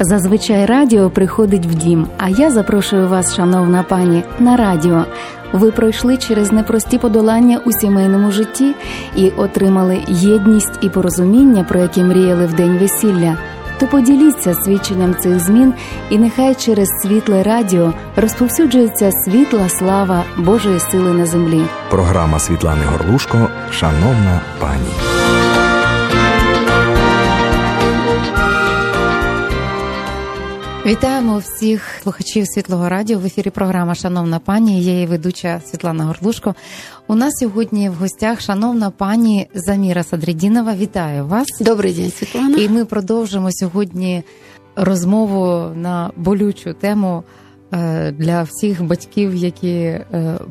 Зазвичай радіо приходить в дім, а я запрошую вас, шановна пані, на радіо. Ви пройшли через непрості подолання у сімейному житті і отримали єдність і порозуміння, про які мріяли в день весілля. То поділіться свідченням цих змін, і нехай через світле радіо розповсюджується світла слава Божої сили на землі. Програма Світлани Горлушко Шановна пані. Вітаємо всіх слухачів світлого радіо. В ефірі програма Шановна пані. Я її ведуча Світлана Горлушко. У нас сьогодні в гостях шановна пані Заміра Садрідінова. Вітаю вас. Добрий день, Світлана. І ми продовжимо сьогодні розмову на болючу тему е, для всіх батьків, які е,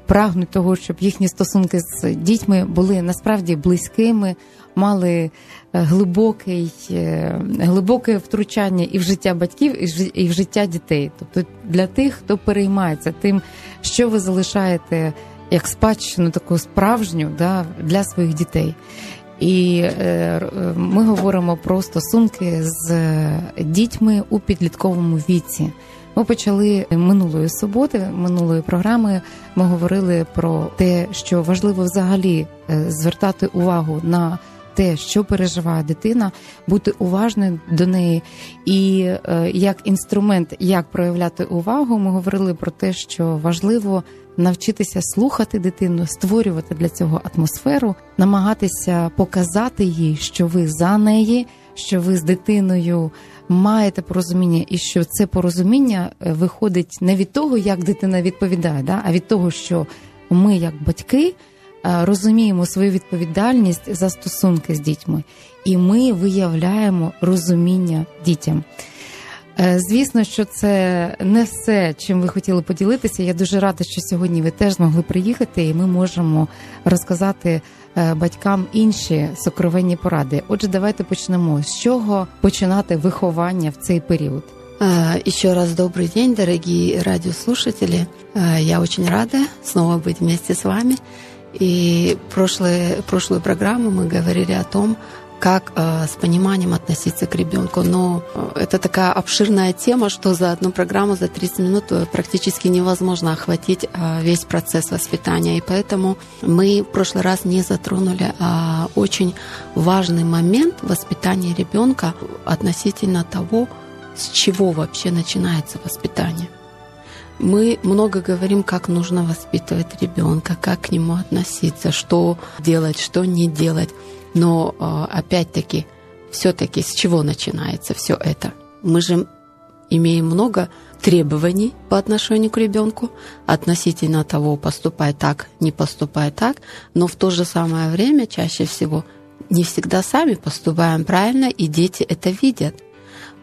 прагнуть того, щоб їхні стосунки з дітьми були насправді близькими, мали глибокий, е, глибоке втручання і в життя батьків, і в життя дітей. Тобто для тих, хто переймається тим, що ви залишаєте як спадщину таку справжню да, для своїх дітей. І е, ми говоримо про стосунки з дітьми у підлітковому віці. Ми почали минулої суботи, минулої програми. Ми говорили про те, що важливо взагалі е, звертати увагу на те, що переживає дитина, бути уважною до неї. І е, як інструмент, як проявляти увагу, ми говорили про те, що важливо навчитися слухати дитину, створювати для цього атмосферу, намагатися показати їй, що ви за неї, що ви з дитиною. Маєте порозуміння, і що це порозуміння е, виходить не від того, як дитина відповідає, да, а від того, що ми, як батьки, розуміємо свою відповідальність за стосунки з дітьми, і ми виявляємо розуміння дітям. Е, звісно, що це не все, чим ви хотіли поділитися. Я дуже рада, що сьогодні ви теж змогли приїхати, і ми можемо розказати е, батькам інші сокровенні поради. Отже, давайте почнемо з чого починати виховання в цей період. Еще раз добрый день, дорогие радиослушатели. Я очень рада снова быть вместе с вами. И прошлые, прошлую программу мы говорили о том, как э, с пониманием относиться к ребенку. Но э, это такая обширная тема, что за одну программу, за 30 минут э, практически невозможно охватить э, весь процесс воспитания. И поэтому мы в прошлый раз не затронули э, очень важный момент воспитания ребенка относительно того, с чего вообще начинается воспитание. Мы много говорим, как нужно воспитывать ребенка, как к нему относиться, что делать, что не делать. Но а, опять-таки, все-таки с чего начинается все это? Мы же имеем много требований по отношению к ребенку относительно того, поступай так, не поступай так, но в то же самое время чаще всего не всегда сами поступаем правильно, и дети это видят.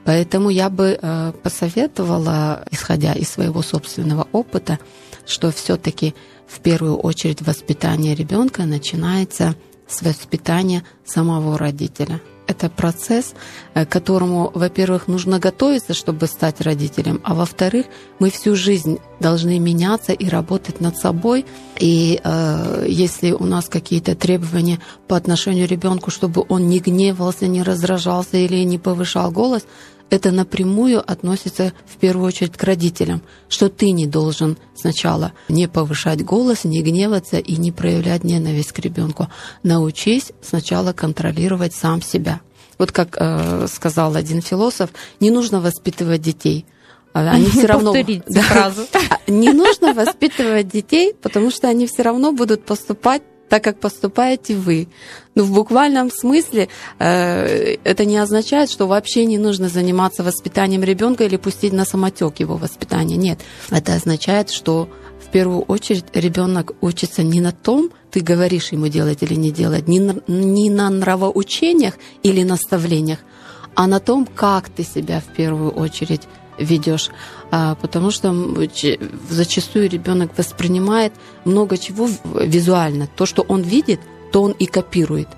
Поэтому я бы э, посоветовала, исходя из своего собственного опыта, что все-таки в первую очередь воспитание ребенка начинается с воспитания самого родителя – это процесс, э, к которому, во-первых, нужно готовиться, чтобы стать родителем, а во-вторых, мы всю жизнь должны меняться и работать над собой. И э, если у нас какие-то требования по отношению к ребенку, чтобы он не гневался, не раздражался или не повышал голос, это напрямую относится в первую очередь к родителям, что ты не должен сначала не повышать голос, не гневаться и не проявлять ненависть к ребенку. Научись сначала контролировать сам себя. Вот как э, сказал один философ, не нужно воспитывать детей. А они все равно да, фразу. не нужно воспитывать детей, потому что они все равно будут поступать так, как поступаете вы. Ну, в буквальном смысле э, это не означает, что вообще не нужно заниматься воспитанием ребенка или пустить на самотек его воспитание. Нет, это означает, что в первую очередь ребенок учится не на том, ты говоришь ему делать или не делать, не на, не на нравоучениях или наставлениях, а на том, как ты себя в первую очередь ведешь, а, потому что зачастую ребенок воспринимает много чего визуально. То, что он видит, то он и копирует.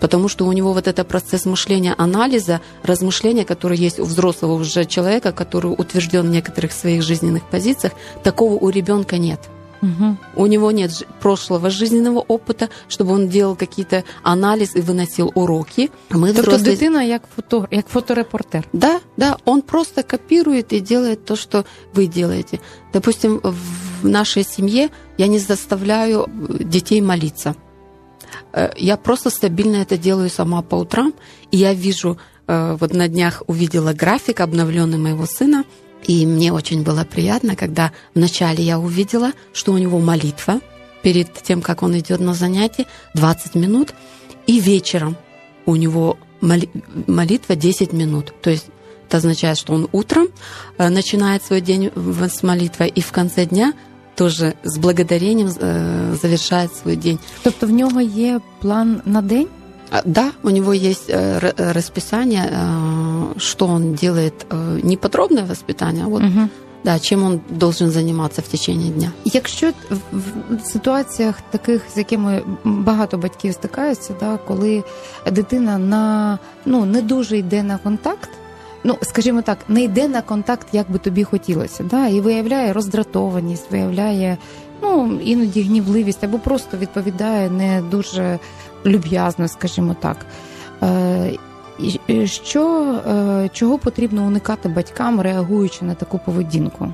Потому что у него вот это процесс мышления, анализа, размышления, который есть у взрослого уже человека, который утвержден в некоторых своих жизненных позициях, такого у ребенка нет. Угу. У него нет прошлого жизненного опыта, чтобы он делал какие-то анализ и выносил уроки. Мы тобто взрослые... дитина як фото, як фоторепортер. Да, да, он просто копирует и делает то, что вы делаете. Допустим, в нашей семье я не заставляю детей молиться. Э, я просто стабильно это делаю сама по утрам, и я вижу, э, вот на днях увидела график обновленный моего сына, и мне очень было приятно, когда вначале я увидела, что у него молитва перед тем, как он идет на занятие, 20 минут, и вечером у него молитва 10 минут. То есть это означает, что он утром э, начинает свой день с молитвой, и в конце дня тоже з благодаренням э, завершает свой день. Тобто в нього є план на день? Да, у него есть э, расписание, э, что он делает, не подробное воспитание, а вот угу. да, чим он должен займатися в течение дня. Якщо в ситуаціях таких, з якими багато батьків стикаються, да, коли дитина на ну не дуже йде на контакт ну скажімо так, не йде на контакт, як би тобі хотілося, да, і виявляє роздратованість, виявляє ну іноді гнівливість або просто відповідає не дуже люб'язно, скажімо так. Е, що, е, Чого потрібно уникати батькам, реагуючи на таку поведінку?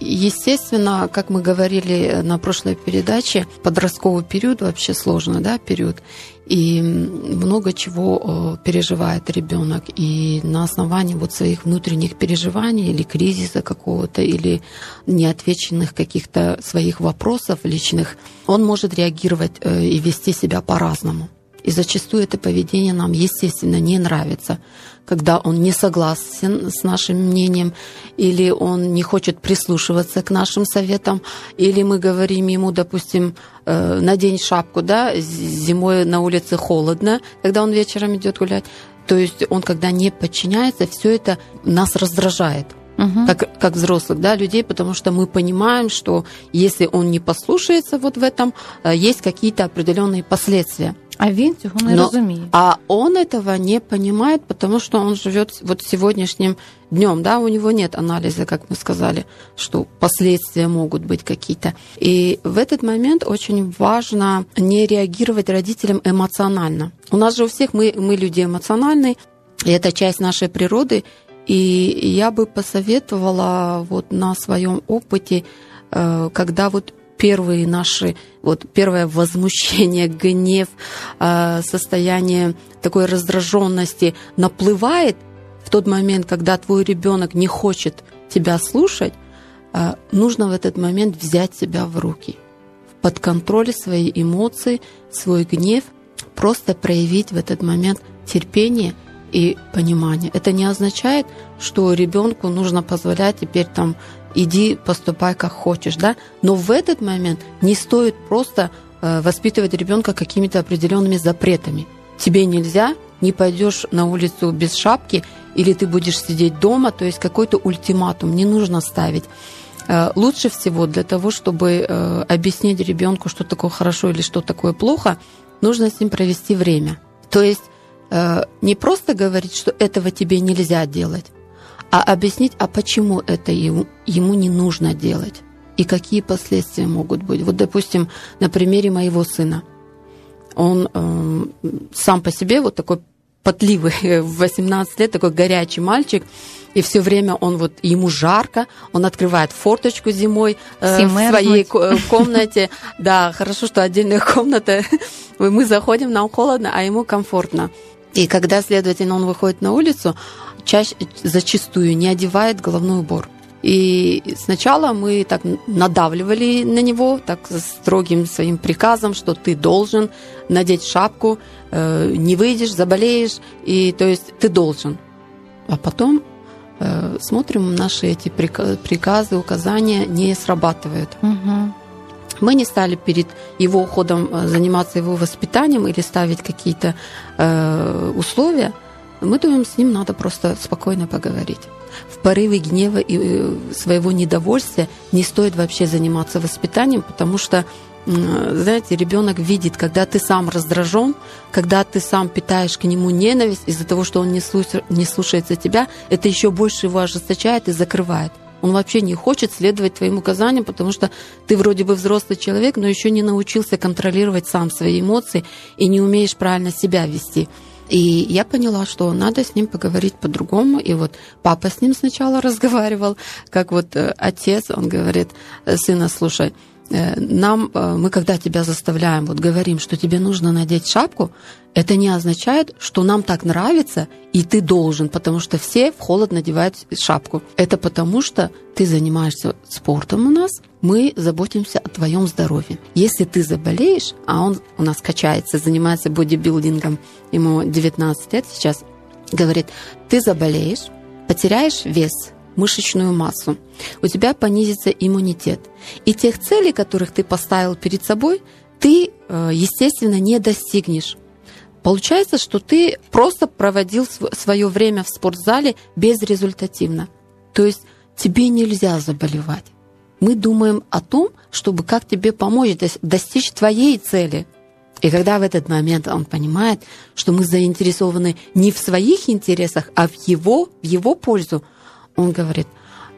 Естественно, как мы говорили на прошлой передаче, подростковый период вообще сложный, да, период. И много чего э, переживает ребенок. И на основании вот своих внутренних переживаний или кризиса какого-то, или неотвеченных каких-то своих вопросов личных, он может реагировать э, и вести себя по-разному. И зачастую это поведение нам, естественно, не нравится, когда он не согласен с нашим мнением, или он не хочет прислушиваться к нашим советам, или мы говорим ему, допустим, э, надень шапку, да, зимой на улице холодно, когда он вечером идет гулять. То есть он, когда не подчиняется, все это нас раздражает. Угу. Как, как взрослых да, людей, потому что мы понимаем, что если он не послушается вот в этом, э, есть какие-то определенные последствия. А він цього не Но, розуміє. А он этого не понимает, потому что он живет вот сегодняшним днем, да, у него нет анализа, как мы сказали, что последствия могут быть какие-то. И в этот момент очень важно не реагировать родителям эмоционально. У нас же у всех мы, мы люди эмоциональные, и это часть нашей природы. И я бы посоветовала вот на своем опыте, э, когда вот первые наши, вот первое возмущение, гнев, э, состояние такой раздраженности наплывает в тот момент, когда твой ребенок не хочет тебя слушать, э, нужно в этот момент взять себя в руки, под контроль свои эмоции, свой гнев, просто проявить в этот момент терпение и понимание. Это не означает, что ребенку нужно позволять теперь там иди поступай как хочешь, да. Но в этот момент не стоит просто э, воспитывать ребенка какими-то определенными запретами. Тебе нельзя, не пойдешь на улицу без шапки, или ты будешь сидеть дома, то есть какой-то ультиматум не нужно ставить. Э, лучше всего для того, чтобы э, объяснить ребенку, что такое хорошо или что такое плохо, нужно с ним провести время. То есть не просто говорить, что этого тебе нельзя делать, а объяснить, а почему это ему, ему не нужно делать и какие последствия могут быть. Вот, допустим, на примере моего сына. Он э, сам по себе вот такой потливый, в 18 лет, такой горячий мальчик, и все время он вот, ему жарко, он открывает форточку зимой э, в своей комнате. Да, хорошо, что отдельная комната, мы заходим, нам холодно, а ему комфортно. И когда, следовательно, он выходит на улицу, чаще, зачастую не одевает головной убор. И сначала мы так надавливали на него, так строгим своим приказом, что ты должен надеть шапку, э, не выйдешь, заболеешь, и то есть ты должен. А потом э, смотрим, наши эти приказы, указания не срабатывают. Угу. Мы не стали перед его уходом э, заниматься его воспитанием или ставить какие-то э, условия – мы думаем, с ним надо просто спокойно поговорить. В порыве гнева и э, своего недовольствия не стоит вообще заниматься воспитанием, потому что знаете, ребенок видит, когда ты сам раздражен, когда ты сам питаешь к нему ненависть из-за того, что он не, слуш... не слушается тебя, это еще больше его ожесточает и закрывает. Он вообще не хочет следовать твоим указаниям, потому что ты вроде бы взрослый человек, но еще не научился контролировать сам свои эмоции и не умеешь правильно себя вести. И я поняла, что надо с ним поговорить по-другому. И вот папа с ним сначала разговаривал, как вот э, отец, он говорит, «Э, сына, слушай, нам, э, мы когда тебя заставляем, вот говорим, что тебе нужно надеть шапку, это не означает, что нам так нравится, и ты должен, потому что все в холод надевают шапку. Это потому что ты занимаешься спортом у нас, мы заботимся о твоем здоровье. Если ты заболеешь, а он у нас качается, занимается бодибилдингом, ему 19 лет сейчас, говорит, ты заболеешь, потеряешь вес – мышечную массу, у тебя понизится иммунитет. И тех целей, которых ты поставил перед собой, ты, э, естественно, не достигнешь. Получается, что ты просто проводил свое время в спортзале безрезультативно. То есть тебе нельзя заболевать. Мы думаем о том, чтобы как тебе помочь достичь твоей цели. И когда в этот момент он понимает, что мы заинтересованы не в своих интересах, а в его, в его пользу – он говорит,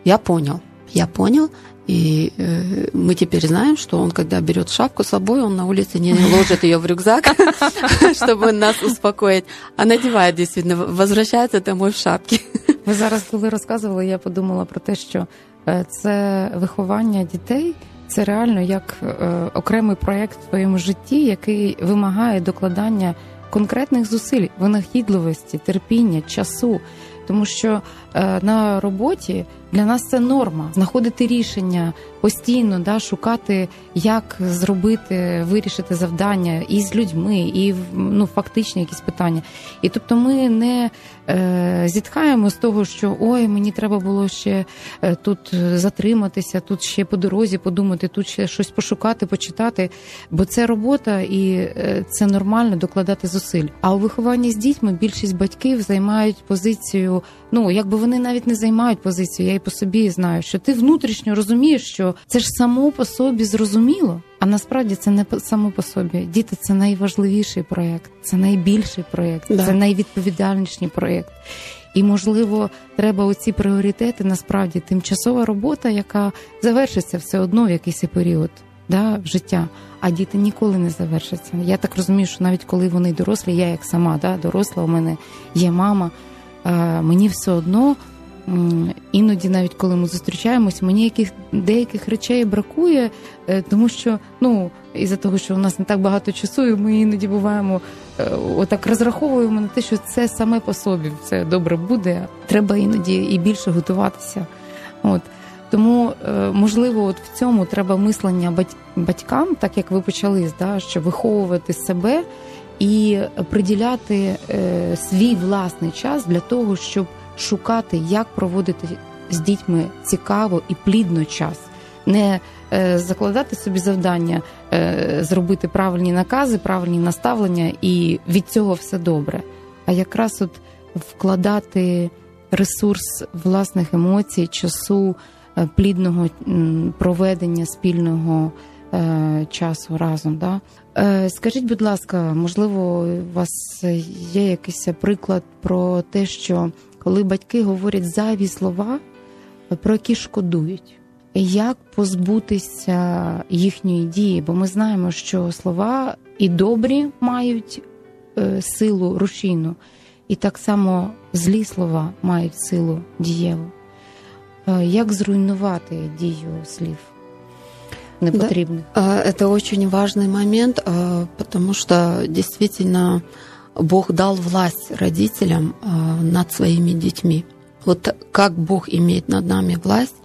я понял, я понял, и э, мы теперь знаем, что он, когда берет шапку с собой, он на улице не ложит ее в рюкзак, чтобы нас успокоить, а надевает действительно, возвращается домой в шапке. Ви зараз, коли розказували, я подумала про те, що це виховання дітей. Це реально як окремий проєкт в своєму житті, який вимагає докладання конкретних зусиль, винахідливості, терпіння, часу тому що е, на роботі для нас це норма знаходити рішення постійно, да, шукати, як зробити, вирішити завдання і з людьми, і ну, фактичні якісь питання. І тобто ми не е, зітхаємо з того, що ой, мені треба було ще е, тут затриматися, тут ще по дорозі подумати, тут ще щось пошукати, почитати. Бо це робота і е, це нормально докладати зусиль. А у вихованні з дітьми більшість батьків займають позицію. Ну якби вони навіть не займають позицію, я і по собі знаю, що ти внутрішньо розумієш, що це ж само по собі зрозуміло. А насправді це не само по собі. Діти це найважливіший проєкт, це найбільший проєкт, да. це найвідповідальніший проєкт. І, можливо, треба оці пріоритети насправді тимчасова робота, яка завершиться все одно в якийсь період да, життя. А діти ніколи не завершаться. Я так розумію, що навіть коли вони дорослі, я як сама да, доросла, у мене є мама. Мені все одно Іноді, навіть коли ми зустрічаємось, мені яких деяких речей бракує, е, тому що ну із-за того, що у нас не так багато часу, і ми іноді буваємо е, отак розраховуємо на те, що це саме по собі все добре буде. Треба іноді і більше готуватися. От тому е, можливо, от в цьому треба мислення батькам, так як ви почали, да, що виховувати себе і приділяти свій власний час для того, щоб шукати, як проводити з дітьми цікаво і плідно час, не е, закладати собі завдання, е, зробити правильні накази, правильні наставлення, і від цього все добре. А якраз от вкладати ресурс власних емоцій, часу, е, плідного проведення спільного часу разом. Да? Скажіть, будь ласка, можливо, у вас є якийсь приклад про те, що коли батьки говорять зайві слова, про які шкодують, як позбутися їхньої дії? Бо ми знаємо, що слова і добрі мають е, силу рушійну, і так само злі слова мають силу дієву. Е, як зруйнувати дію слів? Непотребных. Да, это очень важный момент, потому что действительно Бог дал власть родителям э, над своими детьми. Вот как Бог имеет над нами власть,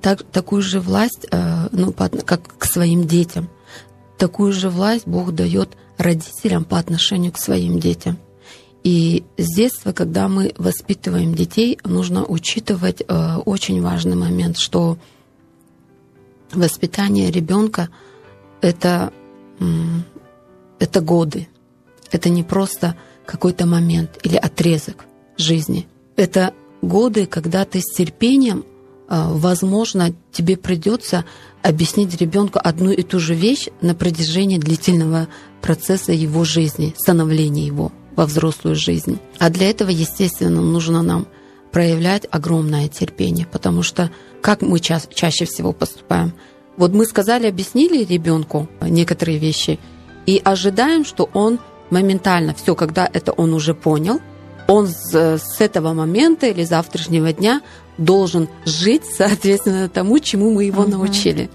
так, такую же власть, э, ну, как к своим детям, такую же власть Бог дает родителям по отношению к своим детям. И с детства, когда мы воспитываем детей, нужно учитывать очень важный момент, что воспитание ребенка это, это годы, это не просто какой-то момент или отрезок жизни. Это годы, когда ты с терпением, а, возможно, тебе придется объяснить ребенку одну и ту же вещь на протяжении длительного процесса его жизни, становления его во взрослую жизнь. А для этого, естественно, нужно нам проявлять огромное терпение, потому что как мы ча- чаще всего поступаем? Вот мы сказали, объяснили ребенку некоторые вещи и ожидаем, что он моментально, все, когда это он уже понял, он с, с этого момента или завтрашнего дня должен жить соответственно тому, чему мы его uh-huh. научили.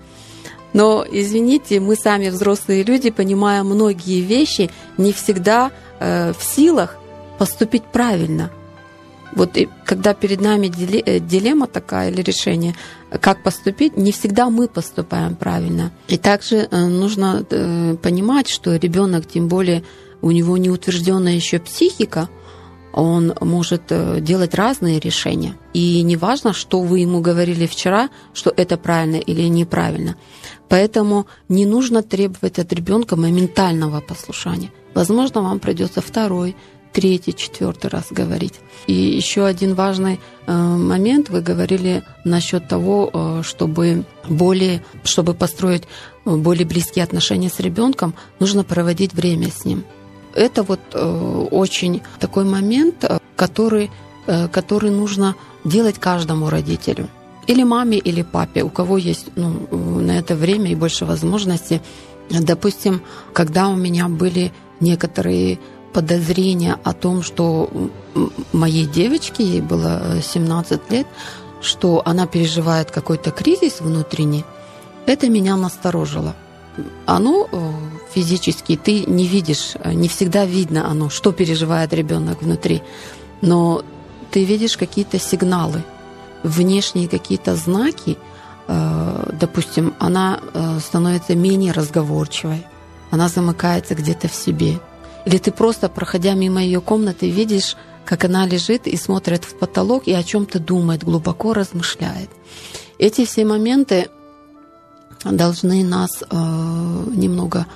Но, извините, мы сами взрослые люди, понимая многие вещи, не всегда э, в силах поступить правильно. Вот и когда перед нами э, дилемма такая или решение, как поступить, не всегда мы поступаем правильно. И также э, нужно э, понимать, что ребенок, тем более у него не утвержденная еще психика, он может делать разные решения. И не важно, что вы ему говорили вчера, что это правильно или неправильно. Поэтому не нужно требовать от ребенка моментального послушания. Возможно, вам придется второй, третий, четвертый раз говорить. И еще один важный э, момент, вы говорили насчет того, э, чтобы более, чтобы построить более близкие отношения с ребенком, нужно проводить время с ним. Это вот э, очень такой момент, который, который нужно делать каждому родителю или маме, или папе, у кого есть ну, на это время и больше возможностей. Допустим, когда у меня были некоторые подозрения о том, что моей девочке, ей было 17 лет, что она переживает какой-то кризис внутренний, это меня насторожило. Оно э, физически ты не видишь, не всегда видно оно, что переживает ребенок внутри, но ты видишь какие-то сигналы – внешние какие-то знаки, э, допустим, она э, становится менее разговорчивой, она замыкается где-то в себе. Или ты просто, проходя мимо ее комнаты, видишь, как она лежит и смотрит в потолок и о чем-то думает, глубоко размышляет. Эти все моменты должны нас э, немного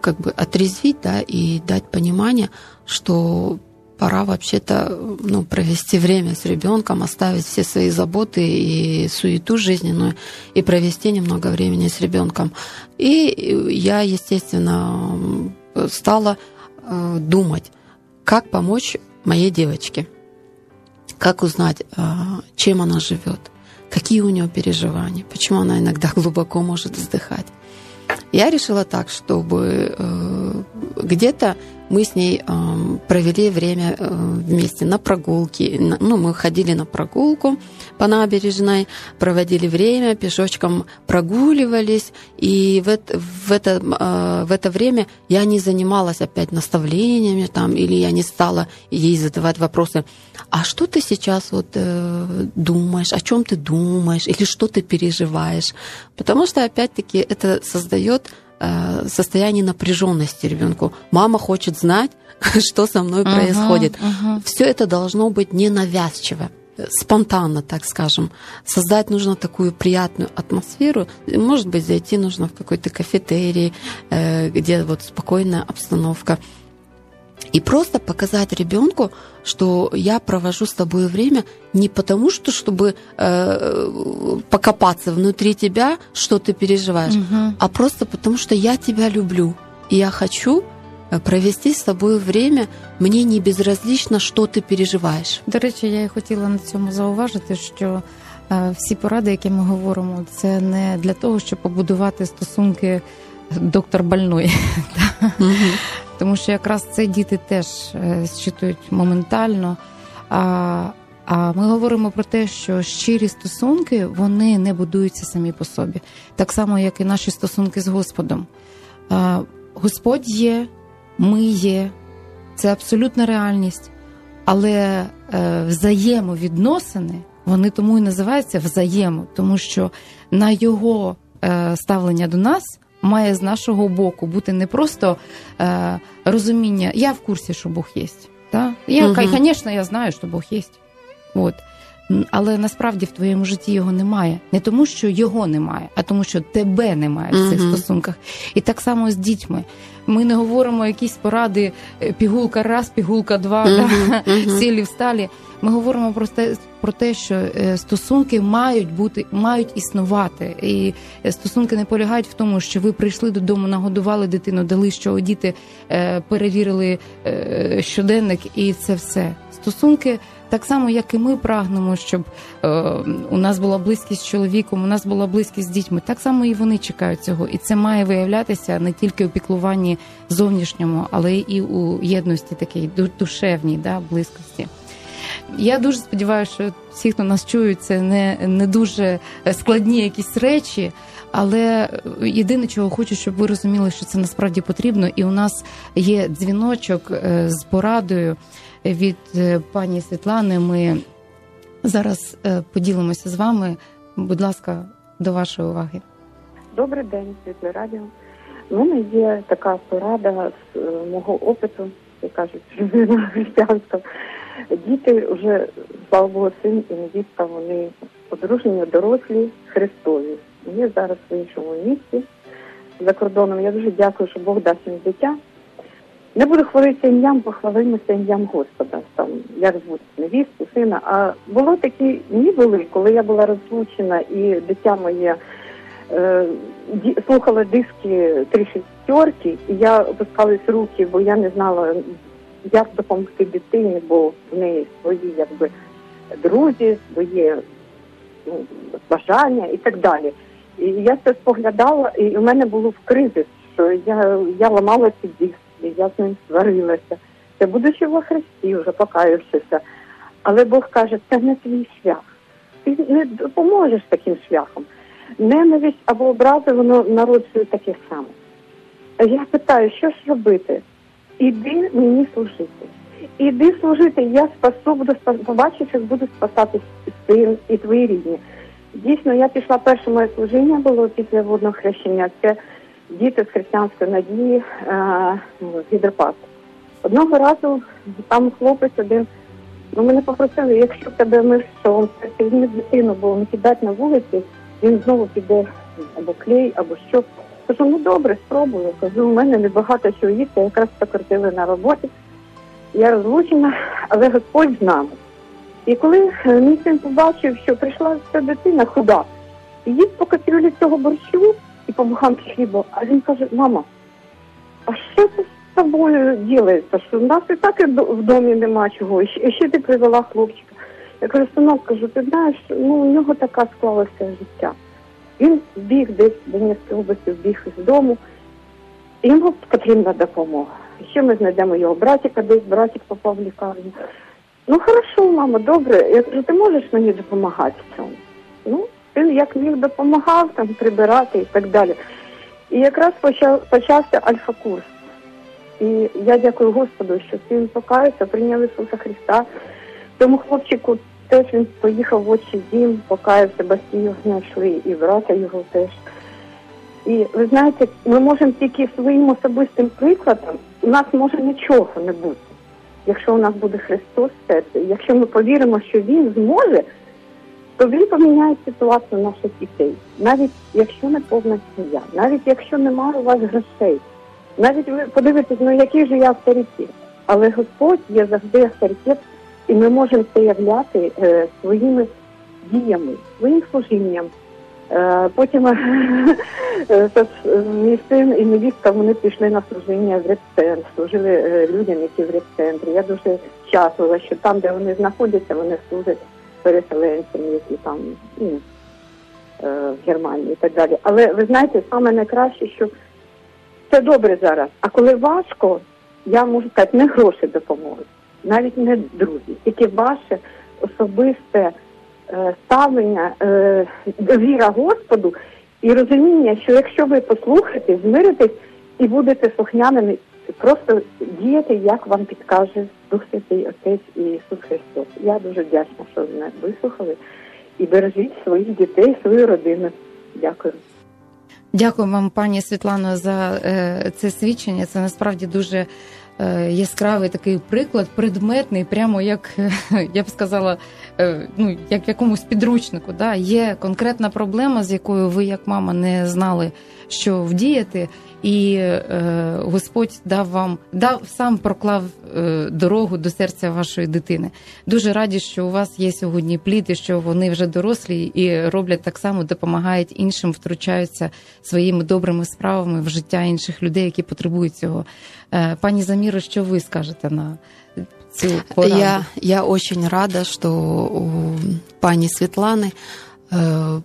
как бы отрезвить, да, и дать понимание, что пора вообще-то ну, провести время с ребенком, оставить все свои заботы и суету жизненную и провести немного времени с ребенком. И я, естественно, стала э, думать, как помочь моей девочке, как узнать, э, чем она живет, какие у нее переживания, почему она иногда глубоко может вздыхать. Я решила так, чтобы э, где-то мы с ней э, провели время э, вместе на прогулке. Ну, мы ходили на прогулку по набережной, проводили время, пешочком прогуливались. И в это, в это, э, в это время я не занималась опять наставлениями там, или я не стала ей задавать вопросы. А что ты сейчас вот э, думаешь, о чем ты думаешь, или что ты переживаешь? Потому что опять-таки это создает Э, состояние напряженности ребенку. Мама хочет знать, что со мной uh-huh, происходит. Uh-huh. Все это должно быть ненавязчиво спонтанно, так скажем. Создать нужно такую приятную атмосферу. Может быть, зайти нужно в какой-то кафетерий, э, где вот спокойная обстановка. И просто показать ребенку, что я провожу с тобой время не потому, что чтобы э, покопаться внутри тебя, что ты переживаешь, угу. а просто потому, что я тебя люблю. И я хочу э, провести з тобою время, мені не безразлично, що ти переживаєш. До речі, я і хотіла на цьому зауважити, що е, всі поради, які ми говоримо, це не для того, щоб побудувати стосунки доктор больної. Тому що якраз це діти теж зчитують моментально. А а ми говоримо про те, що щирі стосунки вони не будуються самі по собі, так само, як і наші стосунки з Господом. А, Господь є, ми є, це абсолютна реальність, але е, взаємовідносини вони тому і називаються взаємо, тому що на його е, ставлення до нас має з нашого боку бути не просто е, розуміння, я в курсі, що Бог є. Та? Я, угу. Звісно, я знаю, що Бог є. От. Але насправді в твоєму житті його немає. Не тому, що його немає, а тому, що тебе немає в цих uh-huh. стосунках. І так само з дітьми. Ми не говоримо якісь поради е, пігулка раз, пігулка два, да, сілі всталі. Ми говоримо про те, про те, що е, стосунки мають бути, мають існувати. І е, стосунки не полягають в тому, що ви прийшли додому, нагодували дитину, дали що діти перевірили щоденник, і це все. Стосунки Так само, як і ми прагнемо, щоб е, у нас була близькість з чоловіком, у нас була близькість з дітьми. Так само і вони чекають цього, і це має виявлятися не тільки у піклуванні зовнішньому, але і у єдності такій душевній да, близькості. Я дуже сподіваюся, що всі, хто нас чують, це не не дуже складні якісь речі, але єдине, чого хочу, щоб ви розуміли, що це насправді потрібно, і у нас є дзвіночок е, з порадою від е, пані Світлани. Ми зараз е, поділимося з вами. Будь ласка, до вашої уваги. Добрий день, світле радіо. У мене є така порада з мого опиту, як кажуть, християнська. Діти вже, слава Богу, син і невістка, вони одружені, дорослі, Христові. Вони зараз в іншому місці за кордоном. Я дуже дякую, що Бог дасть їм дитя. Не буду хвалитися ім'ям, похвалимося ім'ям Господа. Там як звуть невістку, сина. А було такі дні були, коли я була розлучена і дитя моє е, слухала диски три шістерки, і я опускалась руки, бо я не знала, як допомогти дитині, бо в неї свої якби друзі, своє ну, бажання і так далі. І я це споглядала, і у мене було в кризис, що я я ламала ці диски, я з ним сварилася. Це будучи во Христі, вже покаявшися. Але Бог каже, це не твій шлях. Ти не допоможеш таким шляхом. Ненависть або образи, воно народжує таке саме. Я питаю, що ж робити? Іди мені служити. Іди служити, я спасу, буду побачиш, як буду спасати син і твої рідні. Дійсно, я пішла перше моє служіння було після водного хрещення. Це діти з християнської надії е, гідропад. Одного разу там хлопець один, ну мене попросили, якщо тебе ми що, візьми дитину, бо не кидати на вулиці, він знову піде або клей, або що. Кажу, ну добре, спробую. Кажу, у мене небагато чого їсти, якраз покрутили на роботі. Я розлучена, але Господь з нами. І коли е, мій син побачив, що прийшла ця дитина худа, і їсть по кастрюлі цього борщу і по буханки хліба, а він каже, мама, а що це з тобою ділається? Що в нас і так в домі нема чого, і ще ти привела хлопчика. Я кажу, синок, кажу, ти знаєш, ну у нього така склалася життя. Він збіг десь в Донецькій області, збіг з дому, і йому потрібна допомога. Ще ми знайдемо його братика, десь братик попав в лікарню. Ну хорошо, мама, добре. Я кажу, ти можеш мені допомагати в цьому? Ну, він як міг допомагав там прибирати і так далі. І якраз почав почався альфа-курс. І я дякую Господу, що він покаявся, прийняв Ісуса Христа. Тому хлопчику теж він поїхав в очі дім, покаявся, батьки його знайшли, і брата його теж. І ви знаєте, ми можемо тільки своїм особистим прикладом, у нас може нічого не бути. Якщо у нас буде Христос в серці, якщо ми повіримо, що Він зможе, то він поміняє ситуацію наших дітей. Навіть якщо не повна сім'я, навіть якщо немає у вас грошей, навіть ви подивитесь, ну який же я авторитет. Але Господь є завжди авторитет і ми можемо це являти е, своїми діями, своїм служінням. Е, потім е, мій син і невістка вони пішли на служіння в репцентр, служили е, людям, які в репцентрі. Я дуже щаслива, що там, де вони знаходяться, вони служать переселенцям, які там ну, е, в Германії і так далі. Але ви знаєте, саме найкраще, що це добре зараз. А коли важко, я можу сказати, не гроші допоможуть навіть не друзі, тільки ваше особисте е, ставлення, е, віра Господу і розуміння, що якщо ви послухаєте, змиритесь і будете слухняними, просто діяти, як вам підкаже Дух Святий Отець і Ісус Христос. Я дуже вдячна, що ви мене вислухали і бережіть своїх дітей, свою родину. Дякую. Дякую вам, пані Світлано, за е, це свідчення. Це насправді дуже Е, яскравий такий приклад, предметний, прямо як я б сказала, ну як якомусь підручнику. Да? Є конкретна проблема, з якою ви, як мама, не знали, що вдіяти, і е, Господь дав вам дав сам проклав е, дорогу до серця вашої дитини. Дуже раді, що у вас є сьогодні плід, і що вони вже дорослі і роблять так само, допомагають іншим, втручаються своїми добрими справами в життя інших людей, які потребують цього. Е, пані Заміро, що ви скажете на цю пораду. Я, я очень рада, что у пани Светланы э,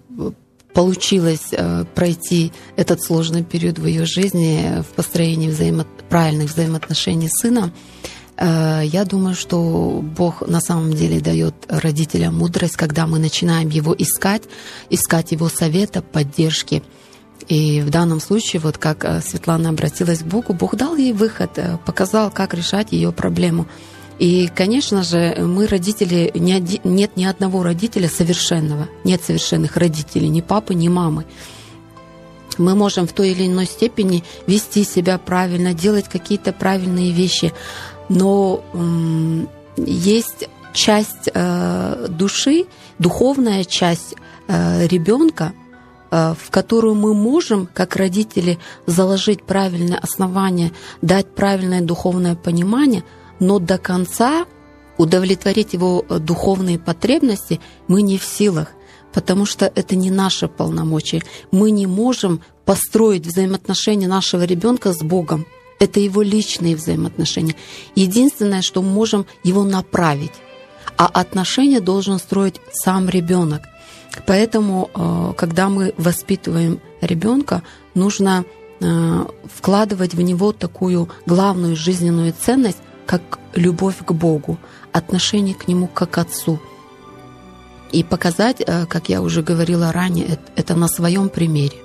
получилось э, пройти этот сложный период в ее жизни в построении взаимо... правильных взаимоотношений с сыном. Э, я думаю, что Бог на самом деле дает родителям мудрость, когда мы начинаем его искать, искать его совета, поддержки. И в данном случае, вот как э, Светлана обратилась к Богу, Бог дал ей выход, э, показал, как решать ее проблему. И, конечно же, мы родители, нет ни одного родителя совершенного, нет совершенных родителей, ни папы, ни мамы. Мы можем в той или иной степени вести себя правильно, делать какие-то правильные вещи, но есть часть э, души, духовная часть э, ребенка, э, в которую мы можем, как родители, заложить правильное основание, дать правильное духовное понимание, но до конца удовлетворить его духовные потребности мы не в силах, потому что это не наше полномочие. Мы не можем построить взаимоотношения нашего ребенка с Богом. Это его личные взаимоотношения. Единственное, что мы можем его направить. А отношения должен строить сам ребенок. Поэтому, э, когда мы воспитываем ребенка, нужно э, вкладывать в него такую главную жизненную ценность, как любовь к Богу, отношение к Нему как к Отцу. И показать, э, как я уже говорила ранее, это на своем примере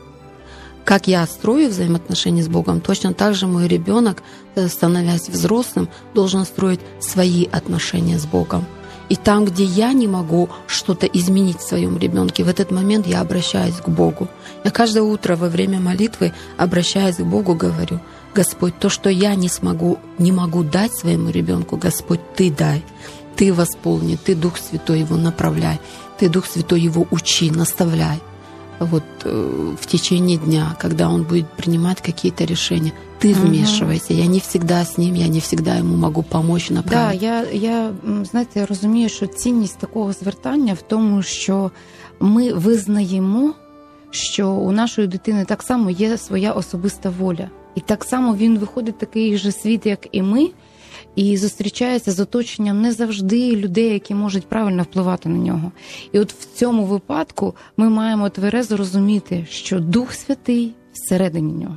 как я строю взаимоотношения с Богом, точно так же мой ребенок, э, становясь взрослым, должен строить свои отношения с Богом. И там, где я не могу что-то изменить в своем ребенке, в этот момент я обращаюсь к Богу. Я каждое утро во время молитвы, обращаясь к Богу, говорю, Господь, то, что я не смогу, не могу дать своему ребенку, Господь, Ты дай. Ты восполни, Ты Дух Святой его направляй, Ты Дух Святой его учи, наставляй вот э, в течение дня, когда он будет принимать какие-то решения. Ты вмешивайся. Я не всегда з ним, я не всегда йому можу допомогти направити. Да, я я знаєте, розумію, що цінність такого звертання в тому, що ми визнаємо, що у нашої дитини так само є своя особиста воля, І так само він виходить такий же світ, як і ми і зустрічається з оточенням не завжди людей, які можуть правильно впливати на нього. І от в цьому випадку ми маємо тверезо розуміти, що Дух Святий всередині нього,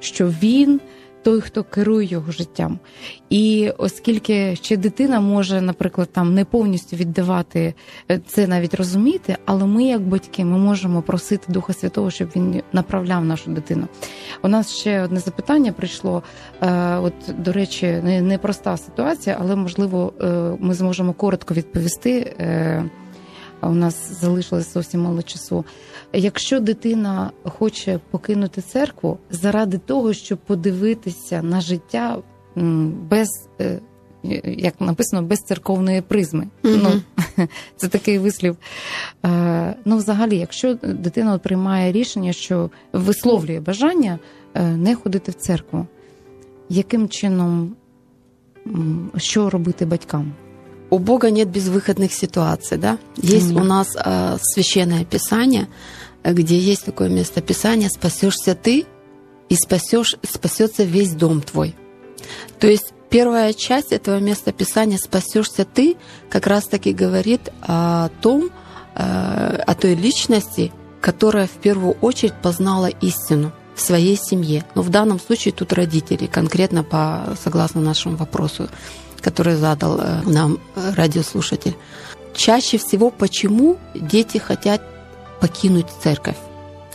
що він той, хто керує його життям. І оскільки ще дитина може, наприклад, там не повністю віддавати е, це навіть розуміти, але ми, як батьки, ми можемо просити Духа Святого, щоб він направляв нашу дитину. У нас ще одне запитання прийшло. Е, от, до речі, не проста ситуація, але можливо е, ми зможемо коротко відповісти. У нас залишилось зовсім мало часу. Якщо дитина хоче покинути церкву заради того, щоб подивитися на життя без, е, як написано, без церковної призми. Mm-hmm. Ну, Це такий вислів. Е, ну, взагалі, якщо дитина приймає рішення, що висловлює бажання е, не ходити в церкву, яким чином що робити батькам? У Бога нет безвыходных ситуаций, да? Есть mm-hmm. у нас э, священное писание, где есть такое место Писания «Спасешься ты, и спасешь, спасется весь дом твой». То есть первая часть этого места Писания «Спасешься ты» как раз-таки говорит о том, э, о той личности, которая в первую очередь познала истину в своей семье. Но в данном случае тут родители, конкретно по, согласно нашему вопросу, который задал э, нам радиослушатель. Чаще всего почему дети хотят покинуть церковь,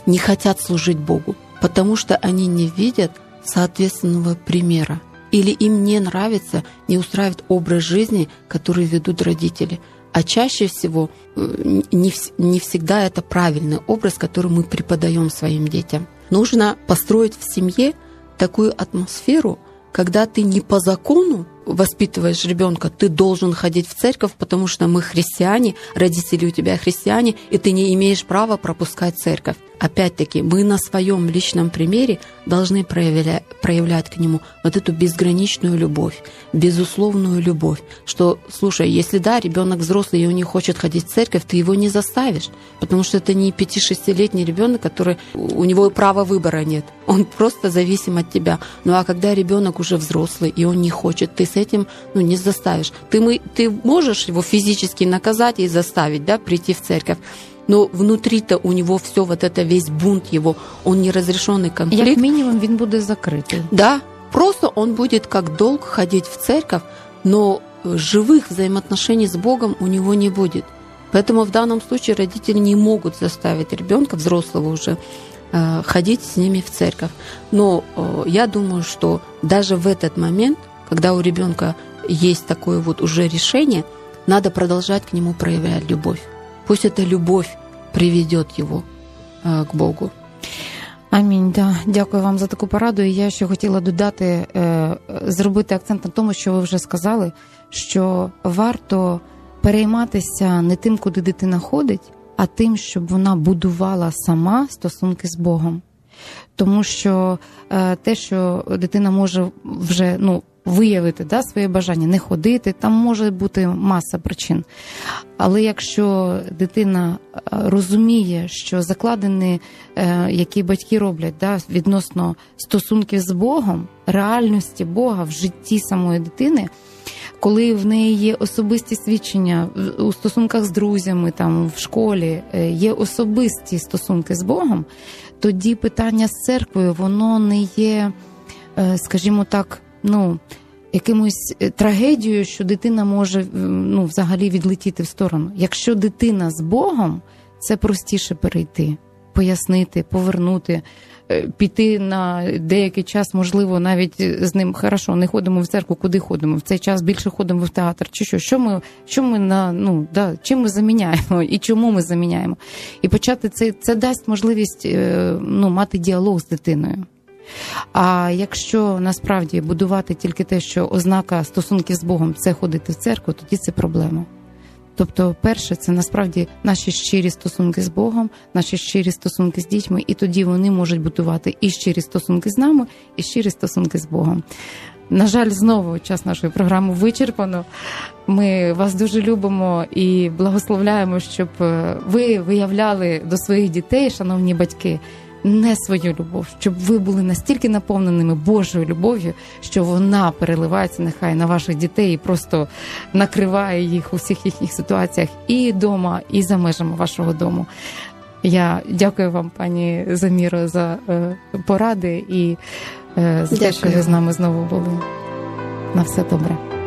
не хотят служить Богу, потому что они не видят соответственного примера. Или им не нравится, не устраивает образ жизни, который ведут родители. А чаще всего э, не, не всегда это правильный образ, который мы преподаем своим детям. Нужно построить в семье такую атмосферу, когда ты не по закону воспитываешь ребенка, ты должен ходить в церковь, потому что мы христиане, родители у тебя христиане, и ты не имеешь права пропускать церковь. Опять-таки, мы на своем личном примере должны проявлять, проявлять к нему вот эту безграничную любовь, безусловную любовь, что, слушай, если да, ребенок взрослый, и он не хочет ходить в церковь, ты его не заставишь, потому что это не 5-6-летний ребенок, который у него права выбора нет, он просто зависим от тебя. Ну а когда ребенок уже взрослый, и он не хочет, ты с этим ну, не заставишь. Ты, мы, ты можешь его физически наказать и заставить да, прийти в церковь, но внутри-то у него все вот это весь бунт его, он неразрешенный конфликт. Як мінімум він буде закритий. Да, просто он будет как долг ходить в церковь, но живых взаимоотношений с Богом у него не будет. Поэтому в данном случае родители не могут заставить ребенка, взрослого уже, э, ходить с ними в церковь. Но э, я думаю, что даже в этот момент, когда у ребенка есть такое вот уже решение, надо продолжать к нему проявлять любовь. Пусть эта любовь приведет его э, к Богу. Амінь. Да. Дякую вам за таку пораду. І я ще хотіла додати, е, зробити акцент на тому, що ви вже сказали, що варто перейматися не тим, куди дитина ходить, а тим, щоб вона будувала сама стосунки з Богом. Тому що е, те, що дитина може вже ну, Виявити да, своє бажання не ходити, там може бути маса причин. Але якщо дитина е, розуміє, що закладені, е, які батьки роблять да, відносно стосунків з Богом, реальності Бога в житті самої дитини. Коли в неї є особисті свідчення у стосунках з друзями, там в школі е, є особисті стосунки з Богом, тоді питання з церквою воно не є, скажімо так, ну якимось трагедією, що дитина може ну, взагалі відлетіти в сторону. Якщо дитина з Богом, це простіше перейти, пояснити, повернути. Піти на деякий час, можливо, навіть з ним хорошо, не ходимо в церкву, куди ходимо. В цей час більше ходимо в театр. Чи що? Що ми що ми на ну да чим ми заміняємо і чому ми заміняємо? І почати це це дасть можливість ну, мати діалог з дитиною. А якщо насправді будувати тільки те, що ознака стосунків з Богом це ходити в церкву, тоді це проблема. Тобто, перше, це насправді наші щирі стосунки з Богом, наші щирі стосунки з дітьми, і тоді вони можуть будувати і щирі стосунки з нами, і щирі стосунки з Богом. На жаль, знову час нашої програми вичерпано. Ми вас дуже любимо і благословляємо, щоб ви виявляли до своїх дітей, шановні батьки не свою любов, щоб ви були настільки наповненими Божою любов'ю, що вона переливається нехай на ваших дітей і просто накриває їх у всіх їхніх ситуаціях і вдома, і за межами вашого дому. Я дякую вам, пані Заміро, за е, поради і е, за те, що ви з нами знову були. На все добре.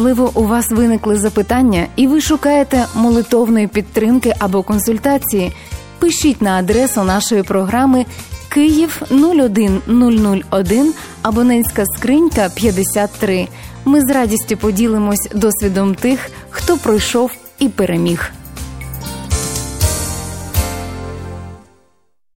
Можливо, у вас виникли запитання, і ви шукаєте молитовної підтримки або консультації. Пишіть на адресу нашої програми Київ 01001, абонентська скринька 53. Ми з радістю поділимось досвідом тих, хто пройшов і переміг.